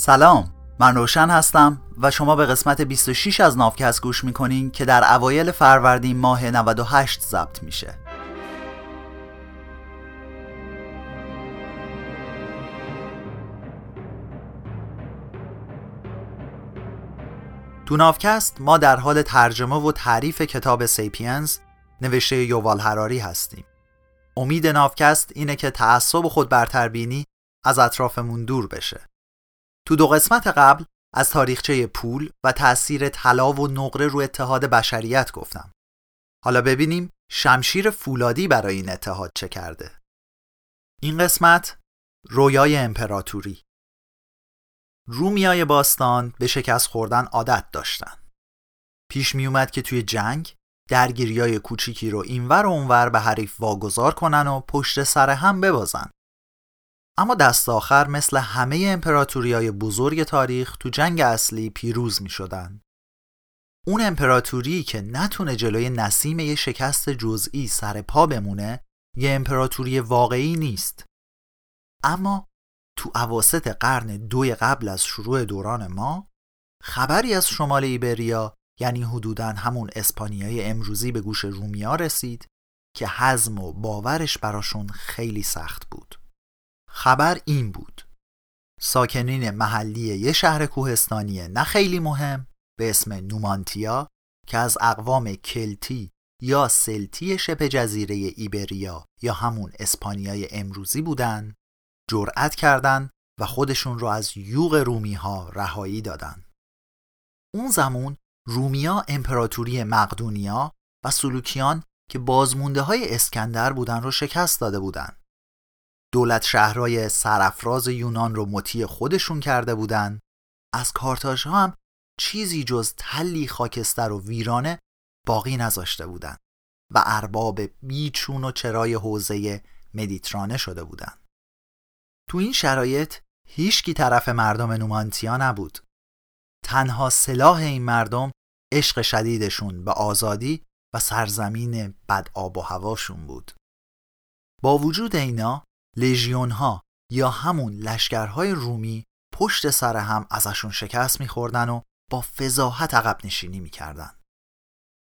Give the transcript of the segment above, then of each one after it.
سلام من روشن هستم و شما به قسمت 26 از نافکست گوش می‌کنین که در اوایل فروردین ماه 98 ضبط میشه. تو نافکست ما در حال ترجمه و تعریف کتاب سیپینز نوشته یووال هراری هستیم. امید نافکست اینه که تعصب خود برتربینی از اطرافمون دور بشه. تو دو قسمت قبل از تاریخچه پول و تأثیر طلا و نقره رو اتحاد بشریت گفتم. حالا ببینیم شمشیر فولادی برای این اتحاد چه کرده. این قسمت رویای امپراتوری رومیای باستان به شکست خوردن عادت داشتن. پیش می اومد که توی جنگ درگیریای کوچیکی رو اینور و اونور به حریف واگذار کنن و پشت سر هم ببازن. اما دست آخر مثل همه امپراتوری های بزرگ تاریخ تو جنگ اصلی پیروز می شدن. اون امپراتوری که نتونه جلوی نسیم یه شکست جزئی سر پا بمونه یه امپراتوری واقعی نیست. اما تو عواست قرن دوی قبل از شروع دوران ما خبری از شمال ایبریا یعنی حدوداً همون اسپانیای امروزی به گوش رومیا رسید که حزم و باورش براشون خیلی سخت بود. خبر این بود. ساکنین محلی یه شهر کوهستانی نه خیلی مهم به اسم نومانتیا که از اقوام کلتی یا سلتی شبه جزیره ایبریا یا همون اسپانیای امروزی بودن جرأت کردند و خودشون رو از یوغ رومی ها رهایی دادن. اون زمان رومیا امپراتوری مقدونیا و سلوکیان که بازمونده های اسکندر بودن رو شکست داده بودن. دولت شهرهای سرافراز یونان رو مطیع خودشون کرده بودن از ها هم چیزی جز تلی خاکستر و ویرانه باقی نذاشته بودن و ارباب بیچون و چرای حوزه مدیترانه شده بودن. تو این شرایط هیچکی طرف مردم نومانتیا نبود. تنها سلاح این مردم عشق شدیدشون به آزادی و سرزمین بد آب و هواشون بود. با وجود اینا لژیون ها یا همون لشکرهای رومی پشت سر هم ازشون شکست میخوردن و با فضاحت عقب نشینی می‌کردن.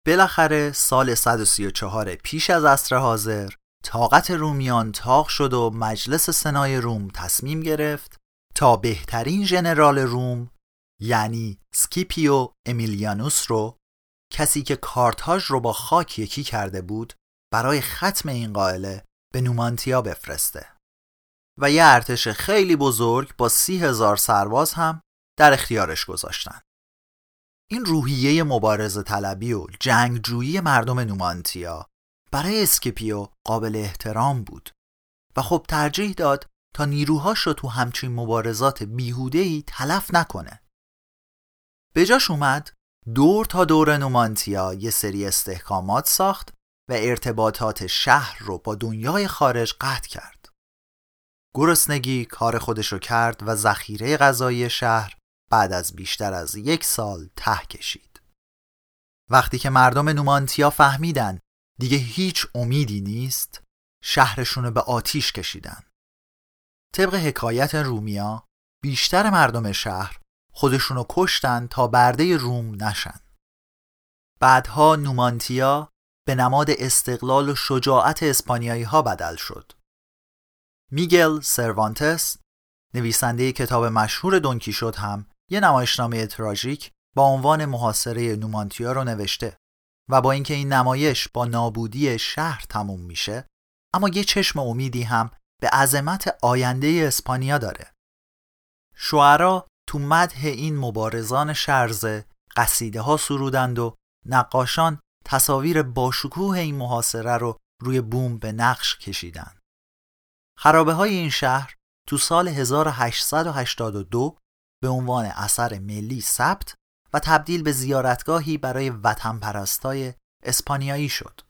بالاخره سال 134 پیش از عصر حاضر طاقت رومیان تاق شد و مجلس سنای روم تصمیم گرفت تا بهترین ژنرال روم یعنی سکیپیو امیلیانوس رو کسی که کارتاژ رو با خاک یکی کرده بود برای ختم این غائله به نومانتیا بفرسته و یه ارتش خیلی بزرگ با سی هزار سرباز هم در اختیارش گذاشتن. این روحیه مبارزه طلبی و جنگجویی مردم نومانتیا برای اسکیپیو قابل احترام بود و خب ترجیح داد تا نیروهاش رو تو همچین مبارزات بیهودهی تلف نکنه. به جاش اومد دور تا دور نومانتیا یه سری استحکامات ساخت و ارتباطات شهر رو با دنیای خارج قطع کرد. گرسنگی کار خودشو کرد و ذخیره غذایی شهر بعد از بیشتر از یک سال ته کشید. وقتی که مردم نومانتیا فهمیدن دیگه هیچ امیدی نیست شهرشونو به آتیش کشیدن. طبق حکایت رومیا بیشتر مردم شهر خودشونو کشتن تا برده روم نشن. بعدها نومانتیا به نماد استقلال و شجاعت اسپانیایی ها بدل شد. میگل سروانتس نویسنده کتاب مشهور دونکی شد هم یه نمایشنامه تراژیک با عنوان محاصره نومانتیا رو نوشته و با اینکه این نمایش با نابودی شهر تموم میشه اما یه چشم امیدی هم به عظمت آینده اسپانیا داره شعرا تو مدح این مبارزان شرزه قصیده ها سرودند و نقاشان تصاویر باشکوه این محاصره رو روی بوم به نقش کشیدند خرابه های این شهر تو سال 1882 به عنوان اثر ملی ثبت و تبدیل به زیارتگاهی برای وطن پرستای اسپانیایی شد.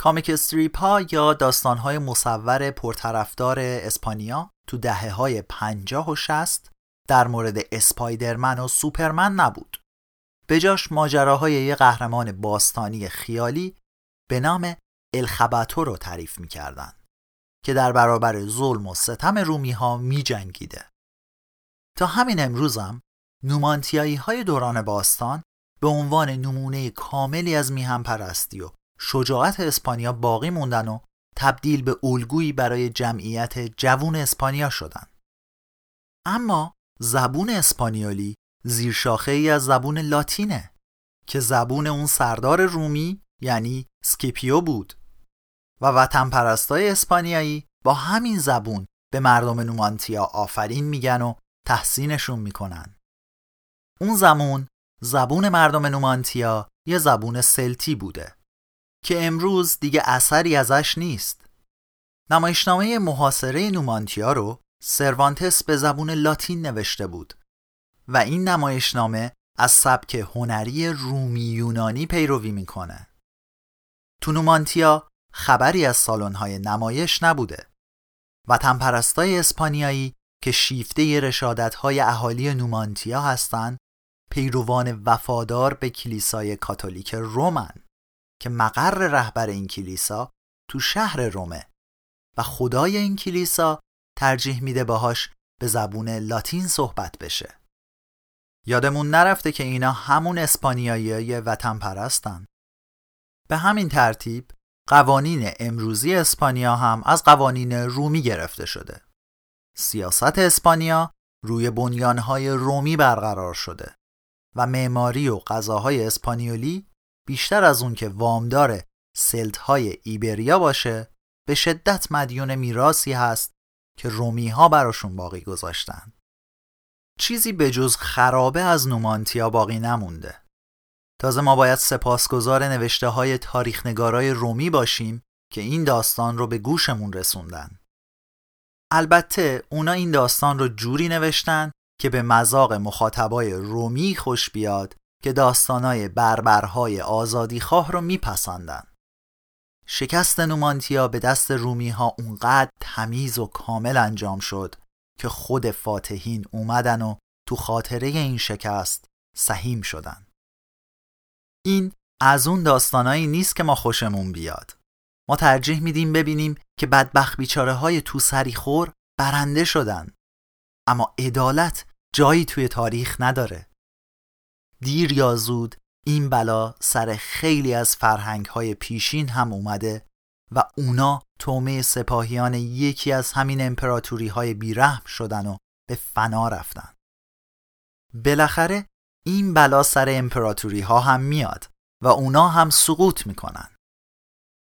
کامیک استریپ ها یا داستان های مصور پرطرفدار اسپانیا تو دهه های 50 و 60 در مورد اسپایدرمن و سوپرمن نبود. به جاش ماجراهای یه قهرمان باستانی خیالی به نام الخباتو رو تعریف می‌کردن. که در برابر ظلم و ستم رومی ها می جنگیده. تا همین امروزم نومانتیایی های دوران باستان به عنوان نمونه کاملی از میهم پرستی و شجاعت اسپانیا باقی موندن و تبدیل به الگویی برای جمعیت جوون اسپانیا شدند. اما زبون اسپانیولی زیرشاخه ای از زبون لاتینه که زبون اون سردار رومی یعنی سکیپیو بود. و وطن پرستای اسپانیایی با همین زبون به مردم نومانتیا آفرین میگن و تحسینشون می‌کنن. اون زمون زبون مردم نومانتیا یه زبون سلتی بوده که امروز دیگه اثری ازش نیست. نمایشنامه محاصره نومانتیا رو سروانتس به زبون لاتین نوشته بود. و این نمایشنامه از سبک هنری رومی یونانی پیروی می‌کنه. تو نومانتیا خبری از سالن‌های نمایش نبوده. وطن پرستای اسپانیایی که شیفته رشادت‌های اهالی نومانتیا هستند، پیروان وفادار به کلیسای کاتولیک رومن که مقر رهبر این کلیسا تو شهر رومه و خدای این کلیسا ترجیح میده باهاش به زبون لاتین صحبت بشه. یادمون نرفته که اینا همون اسپانیایی وطن پرستن. به همین ترتیب قوانین امروزی اسپانیا هم از قوانین رومی گرفته شده. سیاست اسپانیا روی بنیانهای رومی برقرار شده و معماری و غذاهای اسپانیولی بیشتر از اون که وامدار سلتهای ایبریا باشه به شدت مدیون میراسی هست که رومی ها براشون باقی گذاشتن. چیزی به جز خرابه از نومانتیا باقی نمونده. تازه ما باید سپاسگزار نوشته های تاریخ نگارای رومی باشیم که این داستان رو به گوشمون رسوندن. البته اونا این داستان رو جوری نوشتن که به مذاق مخاطبای رومی خوش بیاد که داستانای بربرهای آزادیخواه رو میپسندن. شکست نومانتیا به دست رومی ها اونقدر تمیز و کامل انجام شد که خود فاتحین اومدن و تو خاطره این شکست سهیم شدن. این از اون داستانایی نیست که ما خوشمون بیاد. ما ترجیح میدیم ببینیم که بدبخت بیچاره های تو سری خور برنده شدن. اما عدالت جایی توی تاریخ نداره. دیر یا زود این بلا سر خیلی از فرهنگ های پیشین هم اومده و اونا تومه سپاهیان یکی از همین امپراتوری های بیرحم شدن و به فنا رفتن. بالاخره این بلا سر امپراتوری ها هم میاد و اونا هم سقوط می‌کنن.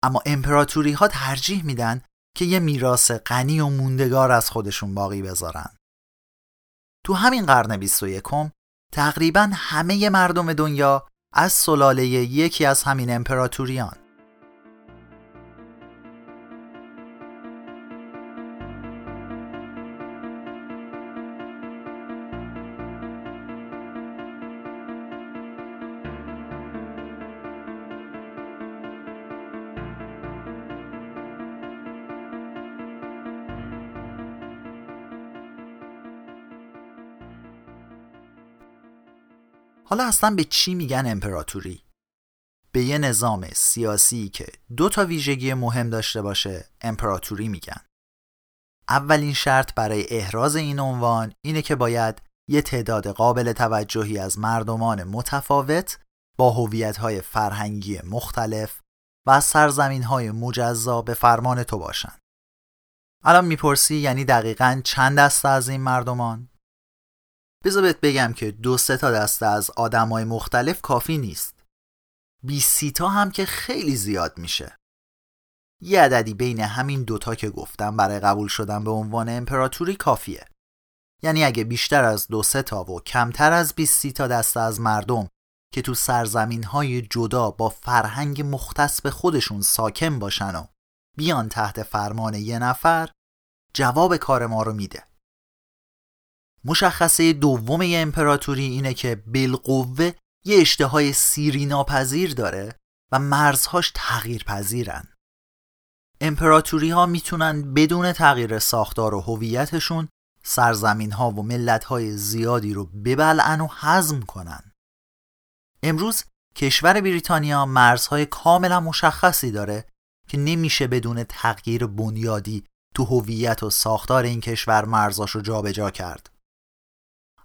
اما امپراتوری ها ترجیح میدن که یه میراث غنی و موندگار از خودشون باقی بذارن. تو همین قرن 21 تقریبا همه مردم دنیا از سلاله یکی از همین امپراتوریان حالا اصلا به چی میگن امپراتوری؟ به یه نظام سیاسی که دو تا ویژگی مهم داشته باشه امپراتوری میگن. اولین شرط برای احراز این عنوان اینه که باید یه تعداد قابل توجهی از مردمان متفاوت با هویت‌های فرهنگی مختلف و سرزمین‌های مجزا به فرمان تو باشن. الان می‌پرسی یعنی دقیقا چند دسته از این مردمان؟ بذار بگم که دو سه تا دسته از آدمای مختلف کافی نیست. 20 تا هم که خیلی زیاد میشه. یه عددی بین همین دوتا که گفتم برای قبول شدن به عنوان امپراتوری کافیه. یعنی اگه بیشتر از دو سه تا و کمتر از 20 تا دسته از مردم که تو سرزمین های جدا با فرهنگ مختص به خودشون ساکن باشن و بیان تحت فرمان یه نفر جواب کار ما رو میده. مشخصه دوم یه امپراتوری اینه که بالقوه یه اشتهای سیری ناپذیر داره و مرزهاش تغییر پذیرن. امپراتوری ها می‌تونن بدون تغییر ساختار و هویتشون سرزمین ها و ملت های زیادی رو ببلعن و حزم کنن. امروز کشور بریتانیا مرزهای کاملا مشخصی داره که نمیشه بدون تغییر بنیادی تو هویت و ساختار این کشور مرزاشو جابجا کرد.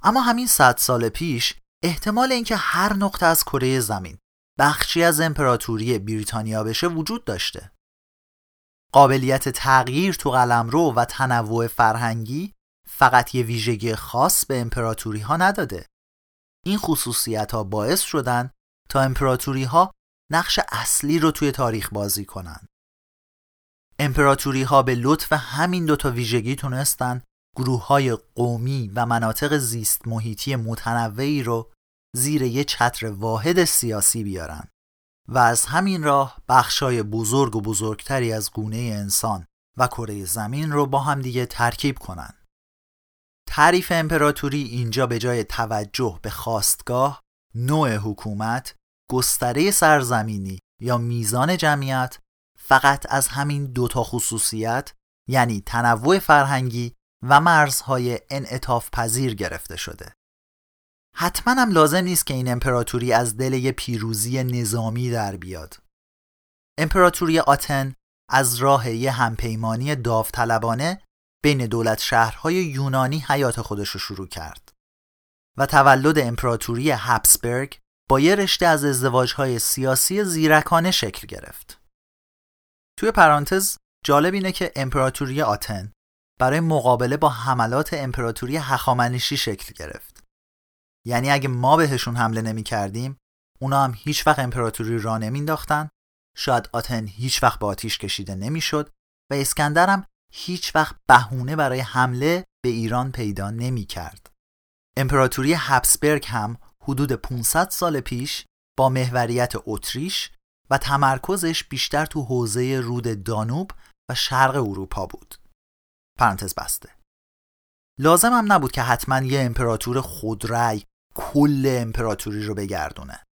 اما همین صد سال پیش احتمال اینکه هر نقطه از کره زمین بخشی از امپراتوری بریتانیا بشه وجود داشته. قابلیت تغییر تو قلمرو و تنوع فرهنگی فقط یه ویژگی خاص به امپراتوری ها نداده. این خصوصیت ها باعث شدن تا امپراتوری ها نقش اصلی رو توی تاریخ بازی کنن. امپراتوری ها به لطف همین دوتا ویژگی تونستن گروه های قومی و مناطق زیست محیطی متنوعی رو زیر یه چتر واحد سیاسی بیارن و از همین راه بخشای بزرگ و بزرگتری از گونه انسان و کره زمین رو با هم دیگه ترکیب کنن. تعریف امپراتوری اینجا به جای توجه به خواستگاه، نوع حکومت، گستره سرزمینی یا میزان جمعیت فقط از همین دوتا خصوصیت یعنی تنوع فرهنگی و مرزهای انعطاف پذیر گرفته شده. حتما هم لازم نیست که این امپراتوری از دل یه پیروزی نظامی در بیاد. امپراتوری آتن از راه یه همپیمانی داوطلبانه بین دولت شهرهای یونانی حیات خودش رو شروع کرد و تولد امپراتوری هپسبرگ با یه رشته از ازدواجهای سیاسی زیرکانه شکل گرفت. توی پرانتز جالب اینه که امپراتوری آتن برای مقابله با حملات امپراتوری هخامنشی شکل گرفت. یعنی اگه ما بهشون حمله نمی کردیم اونا هم هیچ وقت امپراتوری را نمینداختن شاید آتن هیچ وقت به آتیش کشیده نمی‌شد و اسکندر هم هیچ وقت بهونه برای حمله به ایران پیدا نمی کرد. امپراتوری هبسبرگ هم حدود 500 سال پیش با محوریت اتریش و تمرکزش بیشتر تو حوزه رود دانوب و شرق اروپا بود. پرانتز بسته. لازم هم نبود که حتما یه امپراتور خودرأی کل امپراتوری رو بگردونه.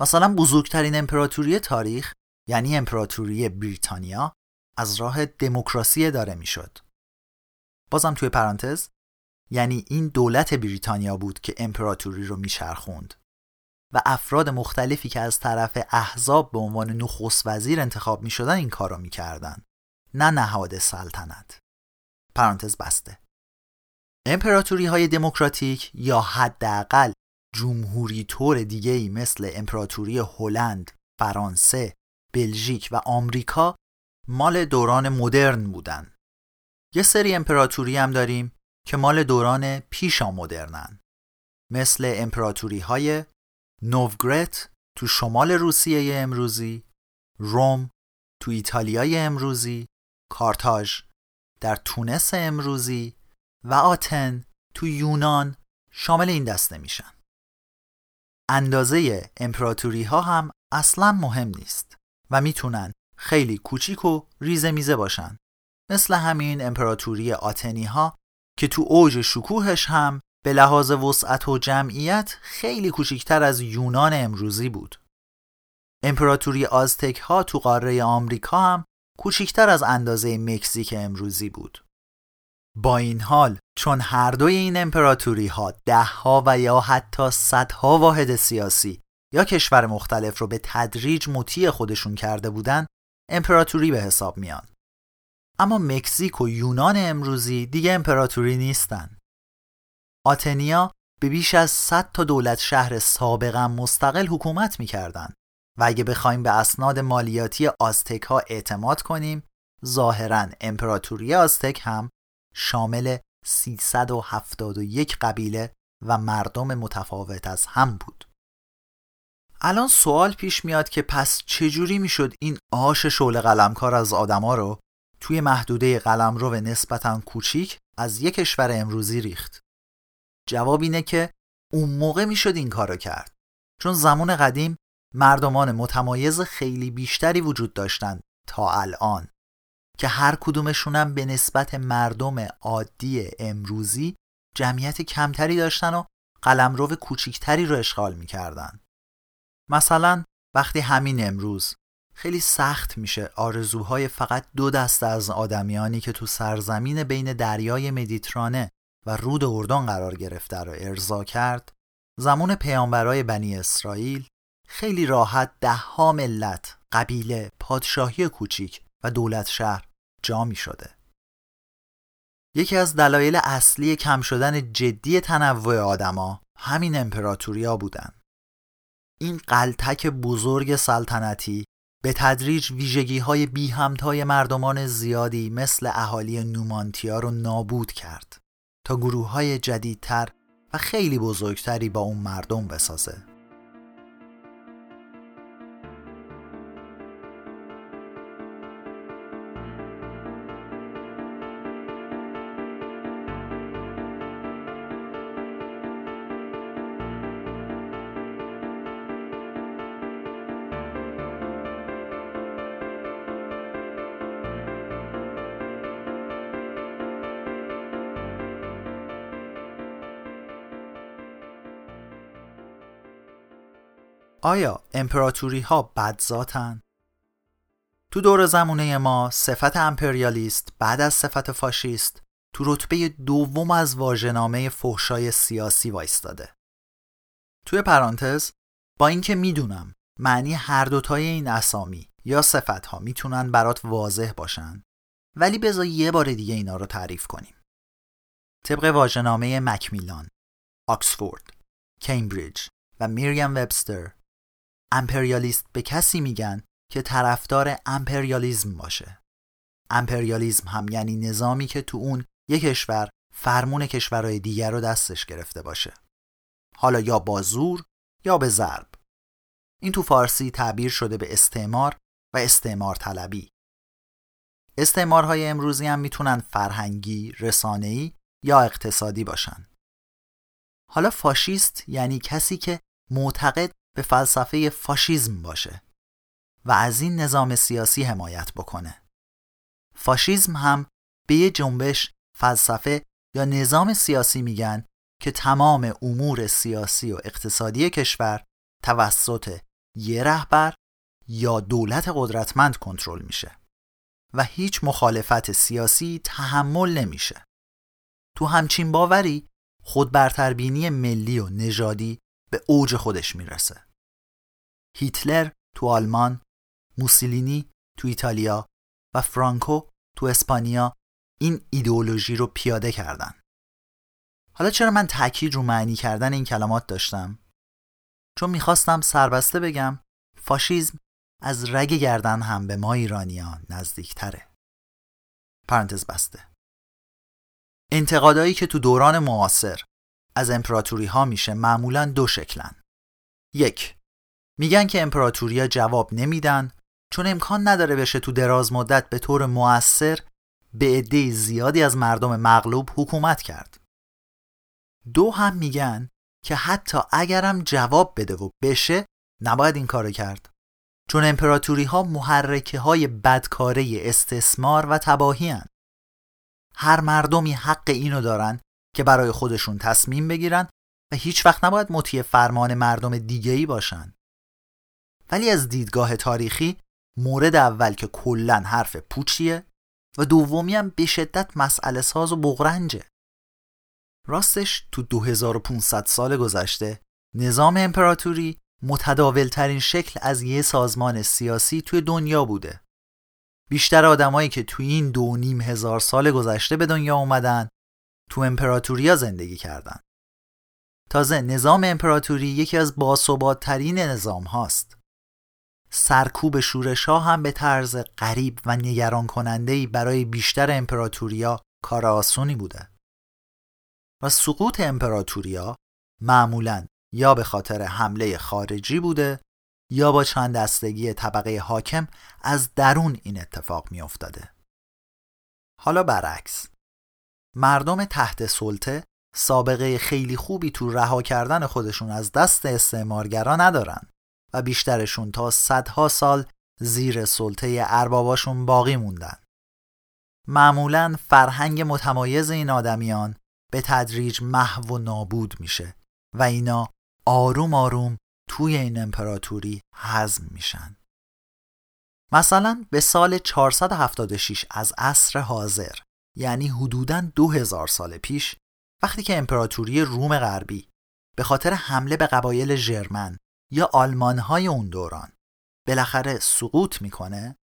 مثلا بزرگترین امپراتوری تاریخ یعنی امپراتوری بریتانیا از راه دموکراسی داره می‌شد. بازم توی پرانتز یعنی این دولت بریتانیا بود که امپراتوری رو میچرخوند و افراد مختلفی که از طرف احزاب به عنوان نخست وزیر انتخاب می شدن این کار رو می کردن. نه نهاد سلطنت. پرانتز بسته. امپراتوری های دموکراتیک یا حداقل جمهوری طور دیگه ای مثل امپراتوری هلند، فرانسه، بلژیک و آمریکا مال دوران مدرن بودن. یه سری امپراتوری هم داریم که مال دوران پیشا مدرنن. مثل امپراتوری های نووگرت تو شمال روسیه امروزی، روم تو ایتالیای امروزی، کارتاژ در تونس امروزی و آتن تو یونان شامل این دسته میشن. اندازه امپراتوری ها هم اصلا مهم نیست و می‌تونن خیلی کوچیک و ریزه میزه باشن مثل همین امپراتوری آتنی ها که تو اوج شکوهش هم به لحاظ وسعت و جمعیت خیلی کوچکتر از یونان امروزی بود. امپراتوری آزتک ها تو قاره آمریکا هم کوچکتر از اندازه مکزیک امروزی بود. با این حال چون هر دوی این امپراتوری ها ده ها و یا حتی صدها واحد سیاسی یا کشور مختلف رو به تدریج مطیع خودشون کرده بودن امپراتوری به حساب میان. اما مکزیک و یونان امروزی دیگه امپراتوری نیستن. آتنیا به بیش از 100 تا دولت شهر سابقا مستقل حکومت می‌کردند و اگه بخوایم به اسناد مالیاتی آزتک ها اعتماد کنیم ظاهرا امپراتوری آزتک هم شامل 371 قبیله و مردم متفاوت از هم بود. الان سوال پیش میاد که پس چجوری می‌شد این آش شعله قلمکار از آدما رو توی محدوده قلمرو نسبتا کوچیک از یک کشور امروزی ریخت؟ جواب اینه که اون موقع می‌شد این کارو کرد چون زمان قدیم مردمان متمایز خیلی بیشتری وجود داشتند تا الان که هر کدومشونم به نسبت مردم عادی امروزی جمعیت کمتری داشتن و قلمرو کوچیکتری رو اشغال می‌کردن. مثلا وقتی همین امروز خیلی سخت میشه آرزوهای فقط دو دسته از آدمیانی که تو سرزمین بین دریای مدیترانه و رود اردن قرار گرفته را ارضا کرد زمان پیامبرای بنی اسرائیل خیلی راحت ده ملت، قبیله، پادشاهی کوچیک و دولت شهر جا می شده. یکی از دلایل اصلی کم شدن جدی تنوع آدما همین امپراتوریا بودن. این قلتک بزرگ سلطنتی به تدریج ویژگی های بی همتای مردمان زیادی مثل اهالی نومانتیا رو نابود کرد تا گروه های جدیدتر و خیلی بزرگتری با اون مردم بسازه. آیا امپراتوری ها بدذاتن؟ تو دور زمونه ما صفت امپریالیست بعد از صفت فاشیست تو رتبه دوم از واژه‌نامه فحشای سیاسی وایستاده. توی پرانتز با اینکه می‌دونم معنی هر دوتای این اسامی یا صفت ها می‌تونن برات واضح باشن ولی بذار یه بار دیگه اینا رو تعریف کنیم. طبق واژه‌نامه مکمیلان، آکسفورد، کمبریج و میریم وبستر امپریالیست به کسی میگن که طرفدار امپریالیزم باشه. امپریالیزم هم یعنی نظامی که تو اون یک کشور فرمون کشورهای دیگر رو دستش گرفته باشه. حالا یا با زور یا به ضرب. این تو فارسی تعبیر شده به استعمار و استعمار طلبی. استعمارهای امروزی هم می‌تونن فرهنگی، رسانه‌ای یا اقتصادی باشن. حالا فاشیست یعنی کسی که معتقد به فلسفه فاشیزم باشه و از این نظام سیاسی حمایت بکنه. فاشیزم هم به یه جنبش فلسفه یا نظام سیاسی میگن که تمام امور سیاسی و اقتصادی کشور توسط یه رهبر یا دولت قدرتمند کنترل میشه و هیچ مخالفت سیاسی تحمل نمیشه. تو همچین باوری خودبرتربینی ملی و نژادی به اوج خودش می‌رسه. هیتلر تو آلمان، موسولینی تو ایتالیا و فرانکو تو اسپانیا این ایدئولوژی رو پیاده کردن. حالا چرا من تاکید رو معنی کردن این کلمات داشتم؟ چون می‌خواستم سربسته بگم فاشیزم از رگ گردن هم به ما ایرانیان نزدیکتره. پرانتز بسته. انتقادایی که تو دوران معاصر از امپراتوری ها میشه معمولا دو شکلن. یک میگن که امپراتوریا جواب نمیدن چون امکان نداره بشه تو دراز مدت به طور موثر به عده زیادی از مردم مغلوب حکومت کرد. دو هم میگن که حتی اگرم جواب بده و بشه نباید این کارو کرد. چون امپراتوری ها محرکه های بدکاره استثمار و تباهی هن. هر مردمی حق اینو دارن که برای خودشون تصمیم بگیرن و هیچ وقت نباید مطیع فرمان مردم دیگه ای باشن. ولی از دیدگاه تاریخی مورد اول که کلا حرف پوچیه و دومی هم به شدت مسئله ساز و بغرنجه. راستش تو 2500 سال گذشته نظام امپراتوری متداول ترین شکل از یه سازمان سیاسی توی دنیا بوده. بیشتر آدمایی که توی این دو نیم هزار سال گذشته به دنیا اومدن تو امپراتوریا زندگی کردن. تازه نظام امپراتوری یکی از ترین نظام هاست. سرکوب شورش ها هم به طرز غریب و نگران کننده برای بیشتر امپراتوریا کار آسونی بوده. و سقوط امپراتوریا معمولا یا به خاطر حمله خارجی بوده یا با چند دستگی طبقه حاکم از درون این اتفاق می افتاده. حالا برعکس مردم تحت سلطه سابقه خیلی خوبی تو رها کردن خودشون از دست استعمارگرا ندارن و بیشترشون تا صدها سال زیر سلطه ارباباشون باقی موندن. معمولا فرهنگ متمایز این آدمیان به تدریج محو و نابود میشه و اینا آروم آروم توی این امپراتوری هضم میشن. مثلا به سال 476 از عصر حاضر یعنی حدوداً دو هزار سال پیش وقتی که امپراتوری روم غربی به خاطر حمله به قبایل ژرمن یا آلمانهای اون دوران بالاخره سقوط می‌کنه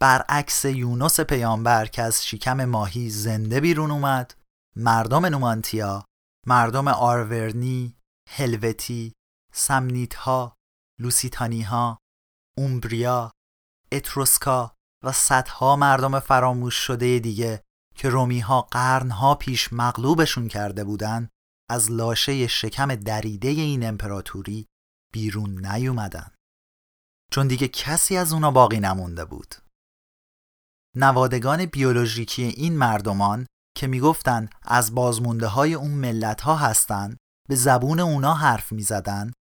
برعکس یونس پیامبر که از شکم ماهی زنده بیرون اومد مردم نومانتیا مردم آرورنی هلوتی سمنیت لوسیتانی ها اومبریا اتروسکا و صدها مردم فراموش شده دیگه که رومی ها قرنها پیش مغلوبشون کرده بودن از لاشه شکم دریده این امپراتوری بیرون نیومدن. چون دیگه کسی از اونا باقی نمونده بود. نوادگان بیولوژیکی این مردمان که می‌گفتن از بازمونده های اون ملت ها هستن به زبون اونا حرف می‌زدن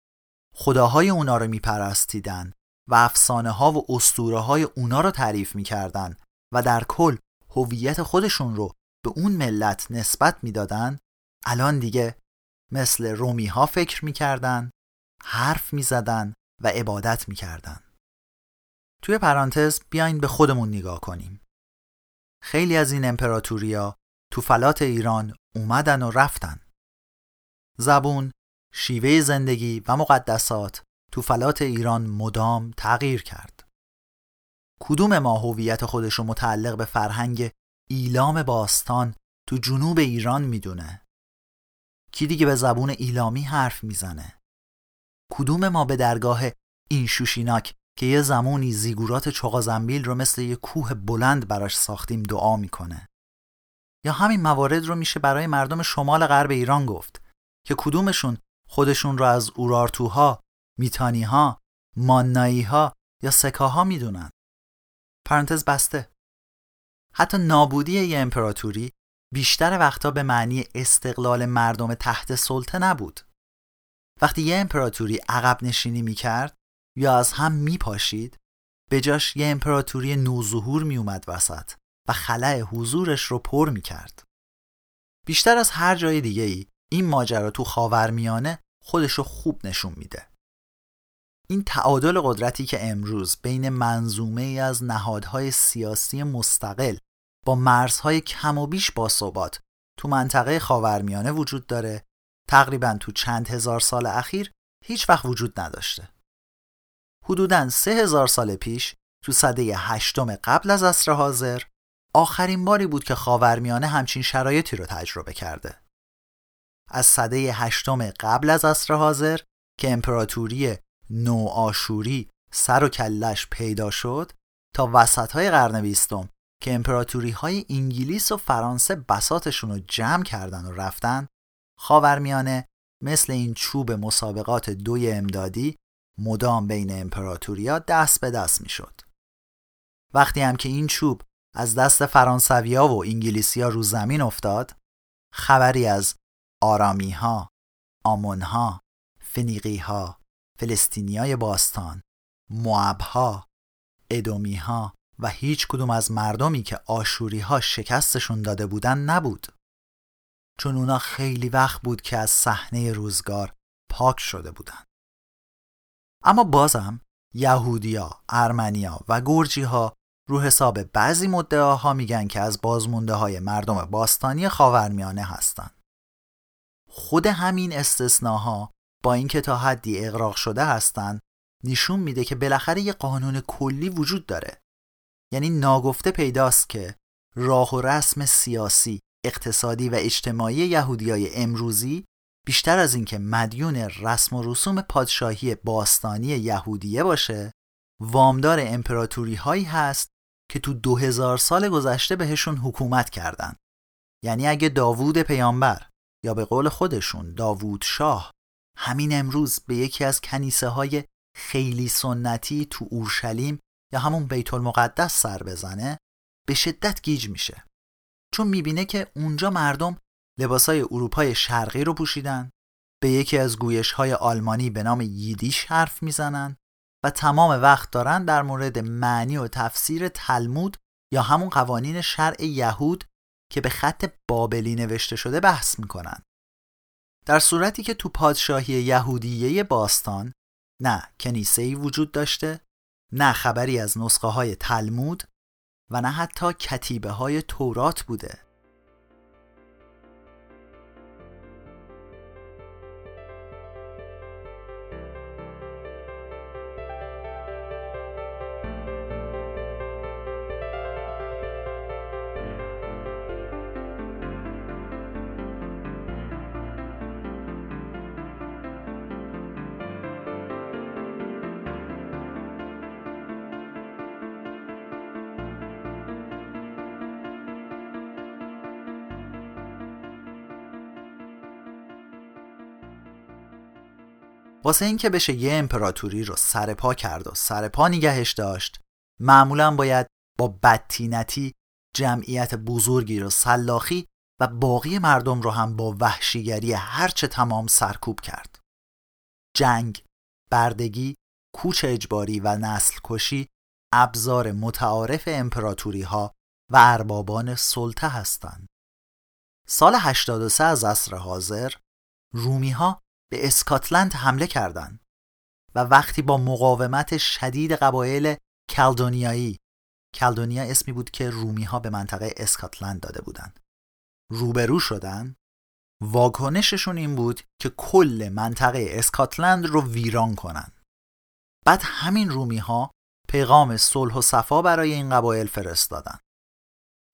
خداهای اونا رو میپرستیدن و افسانه ها و اسطوره های اونا رو تعریف می‌کردن و در کل هویت خودشون رو به اون ملت نسبت می‌دادن الان دیگه مثل رومی ها فکر می‌کردن حرف می‌زدن و عبادت می‌کردن. توی پرانتز بیاین به خودمون نگاه کنیم. خیلی از این امپراتوریا تو فلات ایران اومدن و رفتن. زبون، شیوه زندگی و مقدسات تو فلات ایران مدام تغییر کرد. کدوم ما هویت خودش رو متعلق به فرهنگ ایلام باستان تو جنوب ایران می‌دونه؟ کی دیگه به زبون ایلامی حرف می‌زنه؟ کدوم ما به درگاه این شوشیناک که یه زمانی زیگورات چغازنبیل رو مثل یه کوه بلند براش ساختیم دعا می‌کنه؟ یا همین موارد رو میشه برای مردم شمال غرب ایران گفت که کدومشون خودشون رو از اورارتوها، میتانیها، ماناییها یا سکاها می‌دونن؟ پرانتز بسته. حتی نابودی یه امپراتوری بیشتر وقتا به معنی استقلال مردم تحت سلطه نبود. وقتی یه امپراتوری عقب نشینی می‌کرد یا از هم میپاشید به جاش یه امپراتوری نوظهور میومد وسط و خلع حضورش رو پر می‌کرد. بیشتر از هر جای دیگه ای این ماجرا تو خاورمیانه خودش رو خوب نشون میده. این تعادل قدرتی که امروز بین منظومه ای از نهادهای سیاسی مستقل با مرزهای کم و بیش باثبات تو منطقه خاورمیانه وجود داره تقریبا تو چند هزار سال اخیر هیچ وقت وجود نداشته. حدوداً سه هزار سال پیش تو صده هشتم قبل از عصر حاضر آخرین باری بود که خاورمیانه همچین شرایطی رو تجربه کرده. از صده هشتم قبل از عصر حاضر که امپراتوری نو آشوری سر و کلش پیدا شد تا وسط های قرن بیستم که امپراتوری های انگلیس و فرانسه بساتشون رو جمع کردن و رفتن خاورمیانه مثل این چوب مسابقات دوی امدادی مدام بین امپراتوریا دست به دست می‌شد. وقتی هم که این چوب از دست فرانسویا و انگلیسیا رو زمین افتاد خبری از آرامی ها، آمون ها، فنیقی ها، فلسطینیای باستان، معب ها، ادومی ها و هیچ کدوم از مردمی که آشوری ها شکستشون داده بودن نبود. چون اونا خیلی وقت بود که از صحنه روزگار پاک شده بودن. اما بازم یهودیا، ارمنیا و گرجی ها رو حساب بعضی مدعاها میگن که از بازمونده های مردم باستانی خاورمیانه هستند. خود همین استثناها با اینکه تا حدی اقراق شده هستند نشون میده که بالاخره یه قانون کلی وجود داره. یعنی ناگفته پیداست که راه و رسم سیاسی اقتصادی و اجتماعی یهودیای امروزی بیشتر از اینکه مدیون رسم و رسوم پادشاهی باستانی یهودیه باشه وامدار امپراتوری هایی هست که تو دو هزار سال گذشته بهشون حکومت کردن. یعنی اگه داوود پیامبر یا به قول خودشون داوود شاه همین امروز به یکی از کنیسه های خیلی سنتی تو اورشلیم یا همون بیت المقدس سر بزنه به شدت گیج میشه. چون می‌بینه که اونجا مردم لباسای اروپای شرقی رو پوشیدن به یکی از گویش های آلمانی به نام ییدیش حرف می‌زنن و تمام وقت دارن در مورد معنی و تفسیر تلمود یا همون قوانین شرع یهود که به خط بابلی نوشته شده بحث می‌کنن. در صورتی که تو پادشاهی یهودیه باستان نه کنیسه ای وجود داشته نه خبری از نسخه های تلمود و نه حتی کتیبه های تورات بوده. واسه اینکه بشه یه امپراتوری رو سرپا کرد و سرپا نگهش داشت معمولا باید با بدتینتی جمعیت بزرگی رو سلاخی و باقی مردم رو هم با وحشیگری هرچه تمام سرکوب کرد. جنگ، بردگی، کوچ اجباری و نسل کشی ابزار متعارف امپراتوری ها و اربابان سلطه هستند. سال 83 از عصر حاضر رومی ها به اسکاتلند حمله کردند و وقتی با مقاومت شدید قبایل کلدونیایی کلدونیا اسمی بود که رومی ها به منطقه اسکاتلند داده بودند روبرو شدن واکنششون این بود که کل منطقه اسکاتلند رو ویران کنن بعد همین رومی ها پیغام صلح و صفا برای این قبایل فرستادن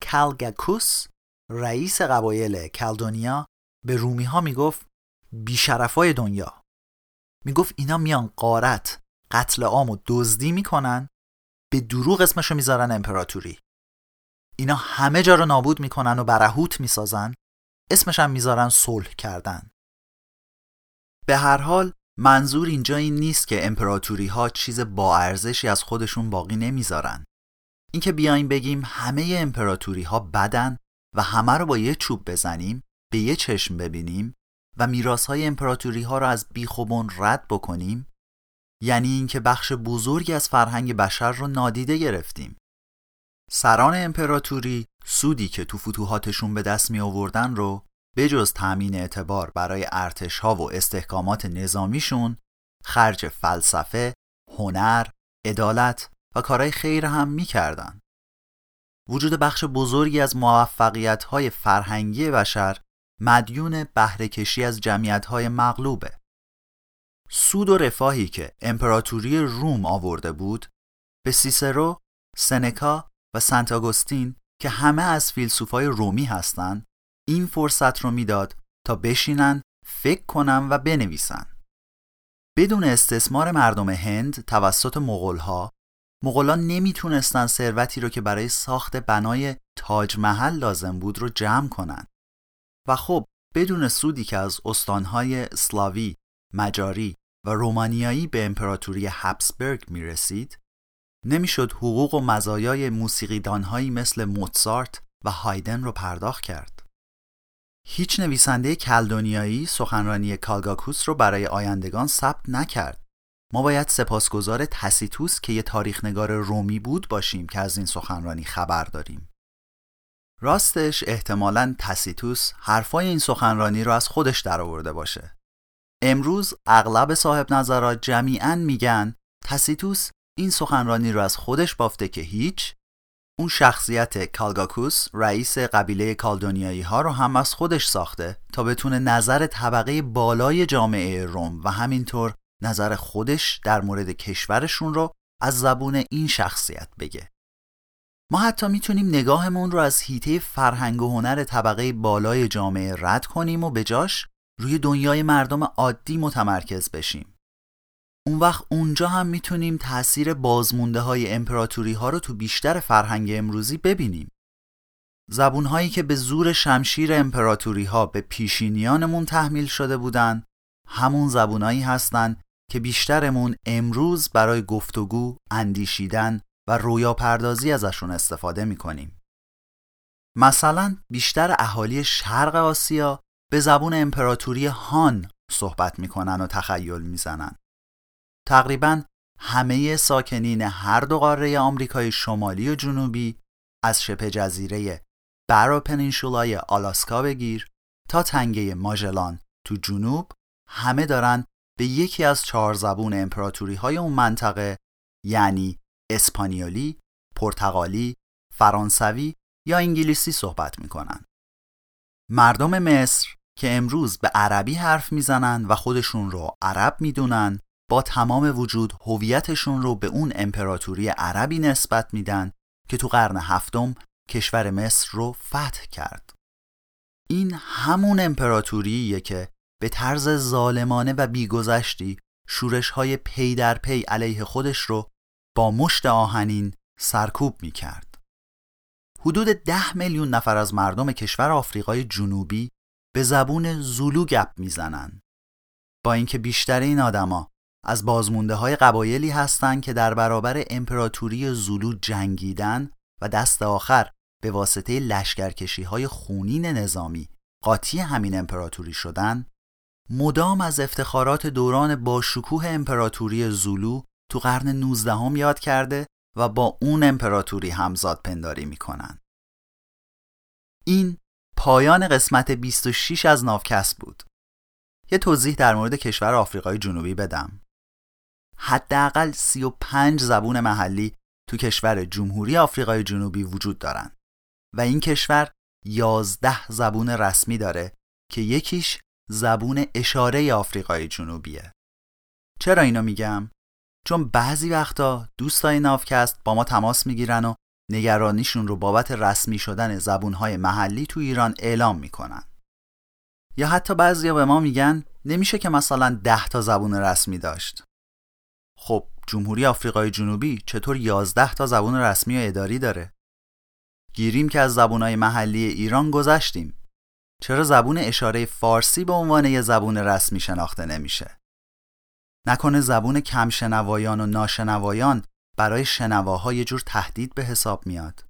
کلگکوس رئیس قبایل کلدونیا به رومی ها می‌گفت بیشرفای دنیا. می‌گفت اینا میان قارت قتل عام و دزدی می‌کنن به دروغ اسمشو می‌ذارن امپراتوری. اینا همه جا رو نابود می‌کنن و برهوت می‌سازن اسمش هم می‌ذارن صلح کردن. به هر حال منظور اینجا این نیست که امپراتوری ها چیز با ارزشی از خودشون باقی نمی‌ذارن. اینکه بیایم بگیم همه امپراتوری ها بدن و همه رو با یه چوب بزنیم به یه چشم ببینیم و میراث های امپراتوری ها رو از بیخوبون رد بکنیم یعنی اینکه بخش بزرگی از فرهنگ بشر رو نادیده گرفتیم سران امپراتوری سودی که تو فتوحاتشون به دست می آوردن رو بجز تأمین اعتبار برای ارتش ها و استحکامات نظامیشون خرج فلسفه، هنر، عدالت و کارهای خیر هم می‌کردن. وجود بخش بزرگی از موفقیت های فرهنگی بشر مدیون بهرهکشی از جمعیت های مغلوبه. سود و رفاهی که امپراتوری روم آورده بود به سیسرو، سنکا و سنت آگوستین که همه از فیلسوفای رومی هستند این فرصت رو می‌داد تا بشینن فکر کنن و بنویسن بدون استثمار مردم هند توسط مغولها مغولان نمی‌تونستن ثروتی رو که برای ساخت بنای تاج محل لازم بود رو جمع کنن و خب بدون سودی که از استانهای اسلاوی، مجاری و رومانیایی به امپراتوری هبسبرگ می رسید نمی‌شد حقوق و مزایای موسیقیدانهایی مثل موتسارت و هایدن رو پرداخت کرد. هیچ نویسنده کلدونیایی سخنرانی کالگاکوس رو برای آیندگان ثبت نکرد. ما باید سپاسگزار تسیتوس که یه تاریخنگار رومی بود باشیم که از این سخنرانی خبر داریم. راستش احتمالا تسیتوس حرفای این سخنرانی رو از خودش درآورده باشه. امروز اغلب صاحب نظرات جمیعا میگن تسیتوس این سخنرانی رو از خودش بافته که هیچ اون شخصیت کالگاکوس رئیس قبیله کالدونیایی ها رو هم از خودش ساخته تا بتونه نظر طبقه بالای جامعه روم و همینطور نظر خودش در مورد کشورشون رو از زبون این شخصیت بگه ما حتی می‌تونیم نگاهمون رو از هیته فرهنگ و هنر طبقه بالای جامعه رد کنیم و به جاش روی دنیای مردم عادی متمرکز بشیم اون وقت اونجا هم می‌تونیم تاثیر بازمونده های امپراتوری ها رو تو بیشتر فرهنگ امروزی ببینیم. زبون هایی که به زور شمشیر امپراتوری ها به پیشینیانمون تحمیل شده بودن همون زبونایی هستند که بیشترمون امروز برای گفتگو، اندیشیدن و رویا پردازی ازشون استفاده می‌کنیم. مثلا بیشتر اهالی شرق آسیا به زبون امپراتوری هان صحبت می‌کنن و تخیل می‌زنن. تقریبا همه ساکنین هر دو قاره آمریکای شمالی و جنوبی از شبه جزیره برا پنینشولای آلاسکا بگیر تا تنگه ماژلان تو جنوب همه دارن به یکی از چهار زبون امپراتوری های اون منطقه یعنی اسپانیولی، پرتغالی، فرانسوی یا انگلیسی صحبت می‌کنن. مردم مصر که امروز به عربی حرف می‌زنن و خودشون رو عرب می‌دونن با تمام وجود هویتشون رو به اون امپراتوری عربی نسبت میدن که تو قرن هفتم کشور مصر رو فتح کرد. این همون امپراتوریه که به طرز ظالمانه و بیگذشتی شورش های پی در پی علیه خودش رو با مشت آهنین سرکوب می کرد. حدود ده میلیون نفر از مردم کشور آفریقای جنوبی به زبون زولو گپ می‌زنن با اینکه بیشتر این آدما از بازمونده های قبایلی هستند که در برابر امپراتوری زولو جنگیدن و دست آخر به واسطه لشکرکشی های خونین نظامی قاطی همین امپراتوری شدن مدام از افتخارات دوران با شکوه امپراتوری زولو تو قرن 19 هم یاد کرده و با اون امپراتوری همزاد پنداری می‌کنن. این پایان قسمت 26 از ناوکست بود. یه توضیح در مورد کشور آفریقای جنوبی بدم. حداقل 35 زبون محلی تو کشور جمهوری آفریقای جنوبی وجود دارن و این کشور 11 زبون رسمی داره که یکیش زبون اشاره آفریقای جنوبیه. چرا اینو میگم؟ چون بعضی وقتا دوستای نافکست با ما تماس می‌گیرن و نگرانیشون رو بابت رسمی شدن زبونهای محلی تو ایران اعلام می‌کنن. یا حتی بعضیا به ما میگن نمیشه که مثلا ده تا زبون رسمی داشت. خب جمهوری آفریقای جنوبی چطور 11 تا زبون رسمی و اداری داره؟ گیریم که از زبونهای محلی ایران گذشتیم. چرا زبون اشاره فارسی به عنوان یه زبون رسمی شناخته نمیشه؟ نکنه زبون کمشنوایان و ناشنوایان برای شنواها یه جور تهدید به حساب میاد.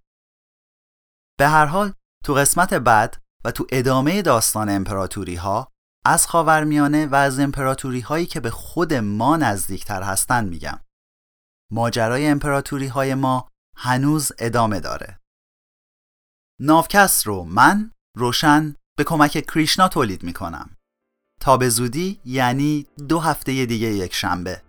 به هر حال تو قسمت بعد و تو ادامه داستان امپراتوری ها از خاورمیانه و از امپراتوری هایی که به خود ما نزدیکتر هستن میگم. ماجرای امپراتوری های ما هنوز ادامه داره. ناوکست رو من روشن به کمک کریشنا تولید می‌کنم. تا به زودی یعنی دو هفته دیگه یک شنبه.